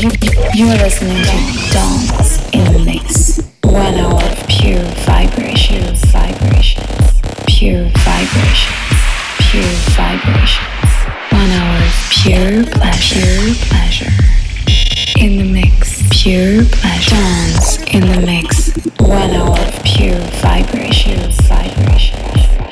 You're listening to Dance in the Mix. One hour of pure vibration, vibrations, pure vibrations, pure vibrations. One hour pure pleasure, pleasure. In the mix, pure pleasure. Dance in the mix. One hour of pure vibration, vibration.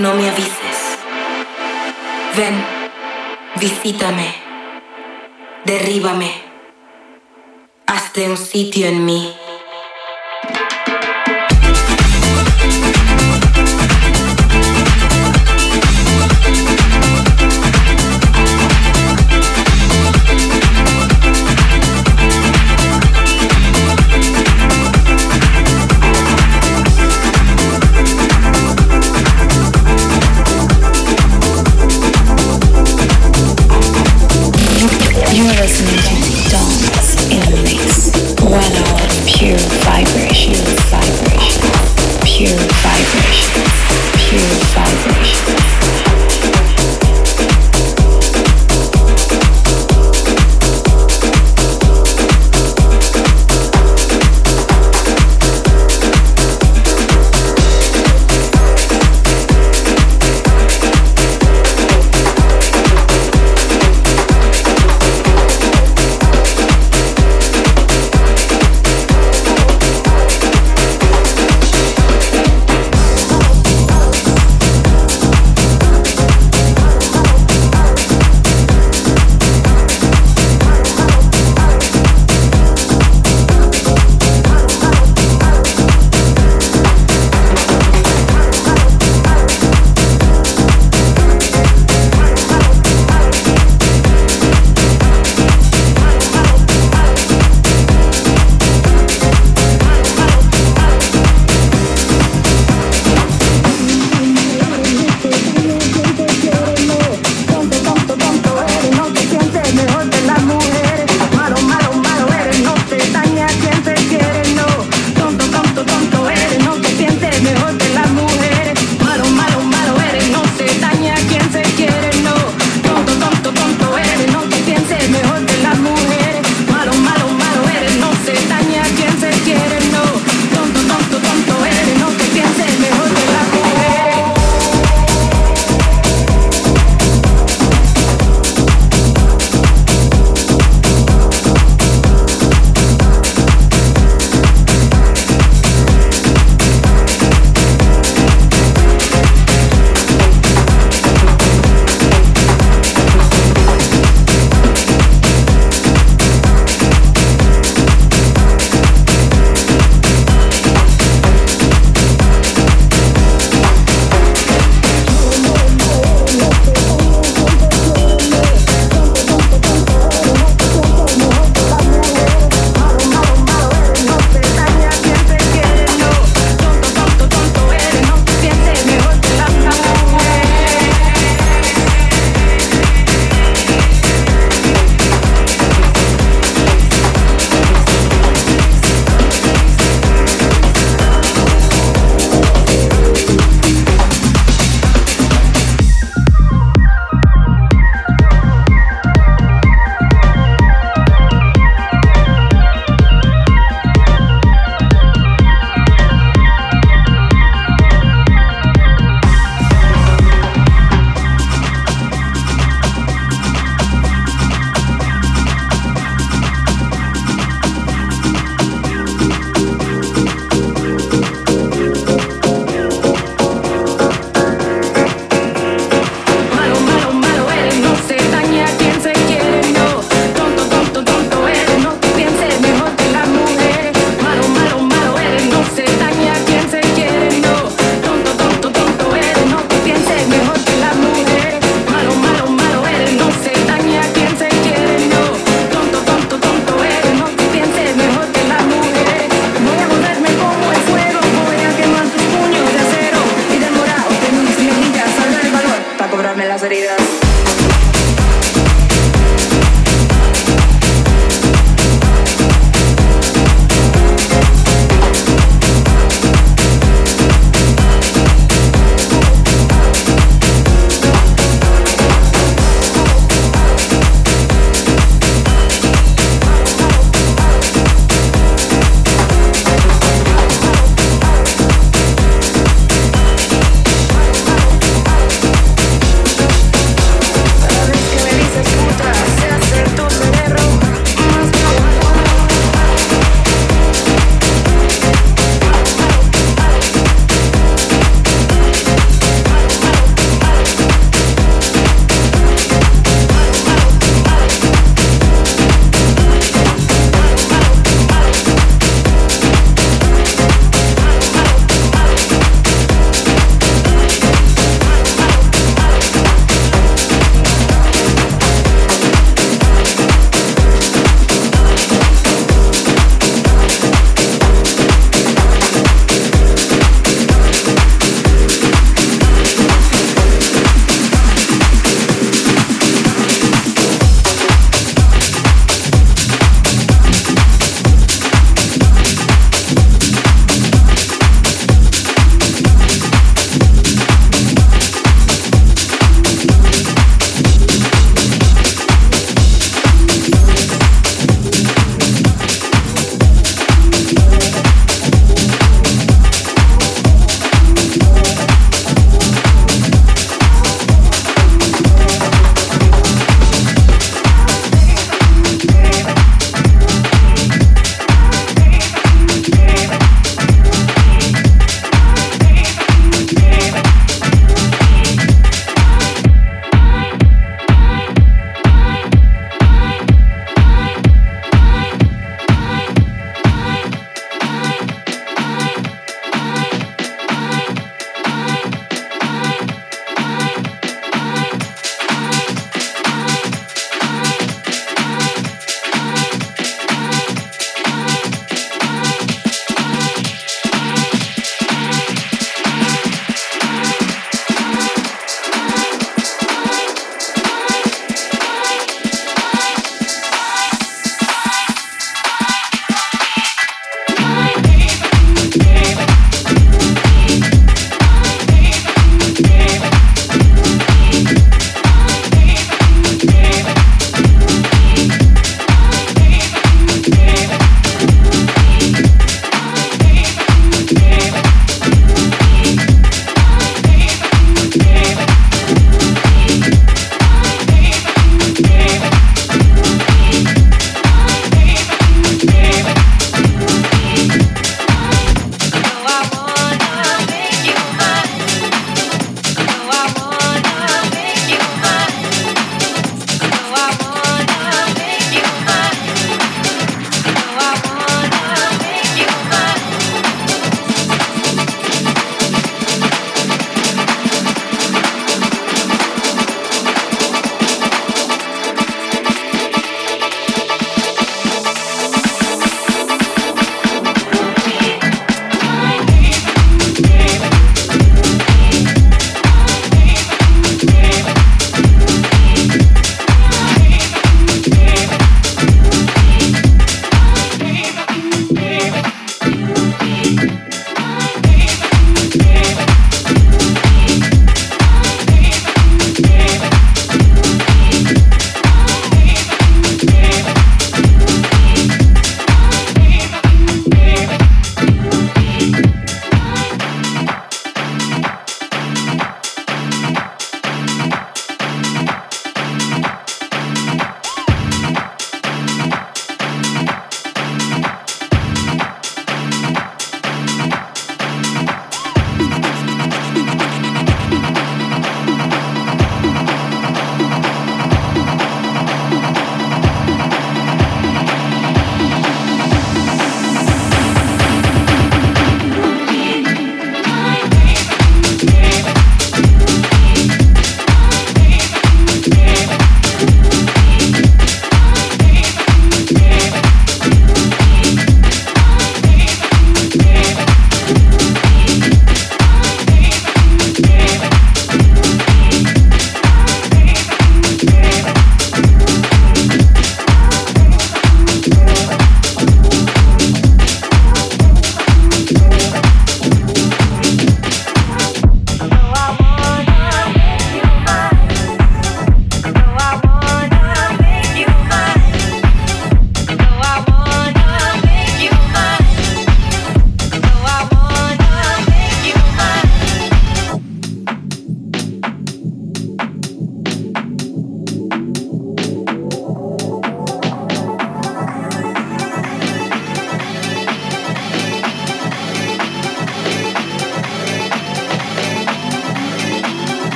No me avises. Ven, visítame, derríbame, hazte un sitio en mí.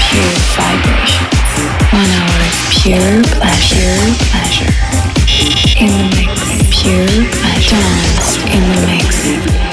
pure. One hour of pure pleasure. In the mix, pure. Dance in the mix.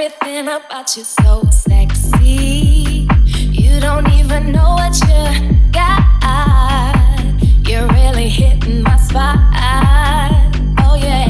Everything about you so sexy. You don't even know what you got. You're really hitting my spot. Oh yeah.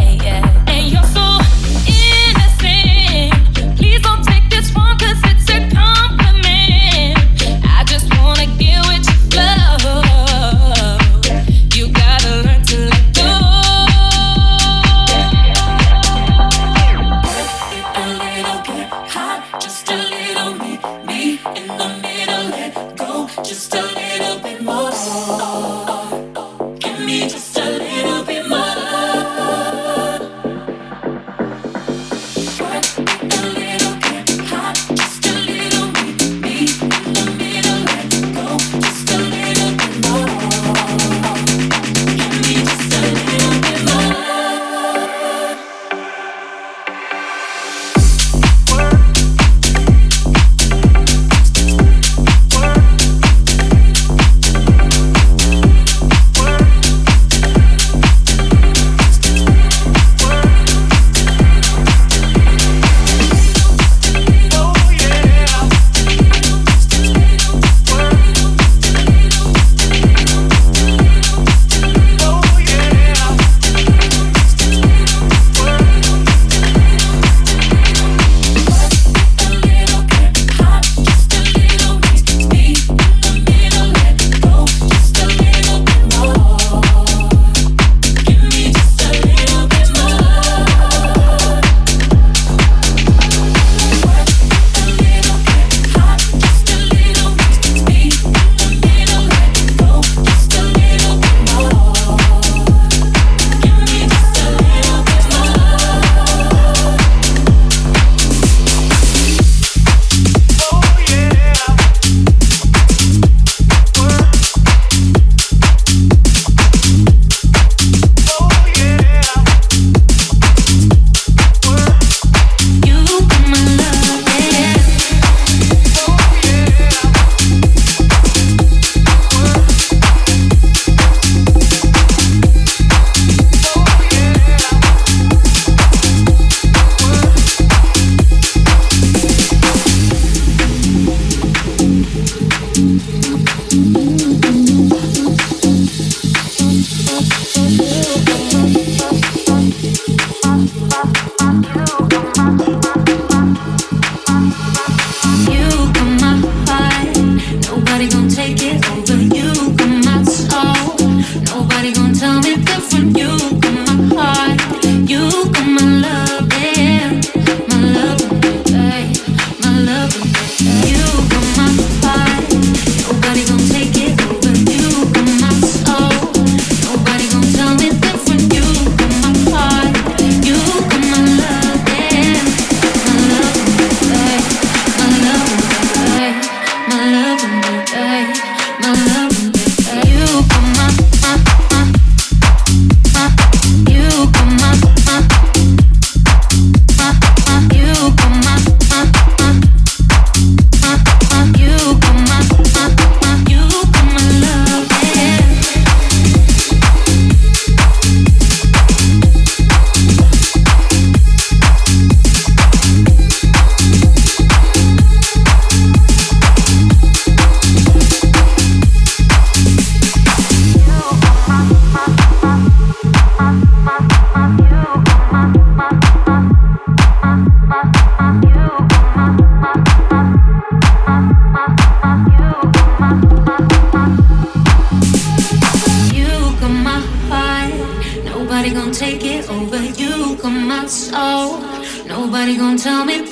tell me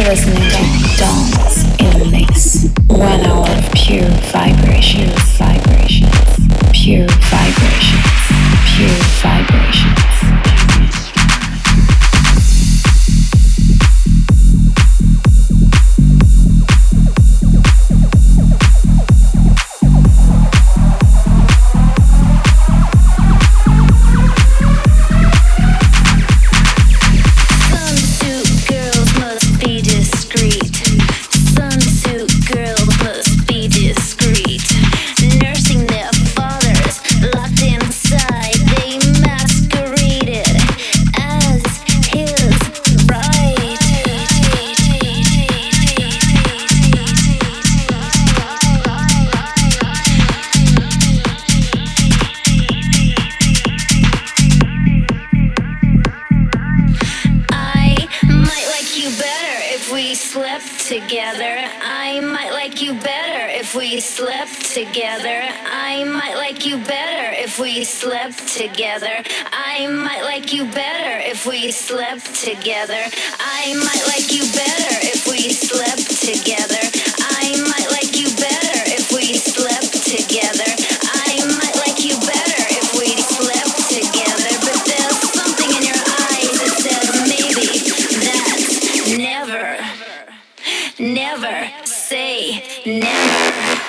You're together. I might like you better if we slept together. I might like you better if we slept together. I might like you better if we slept together. I might like you better if we slept together. I might Never say never.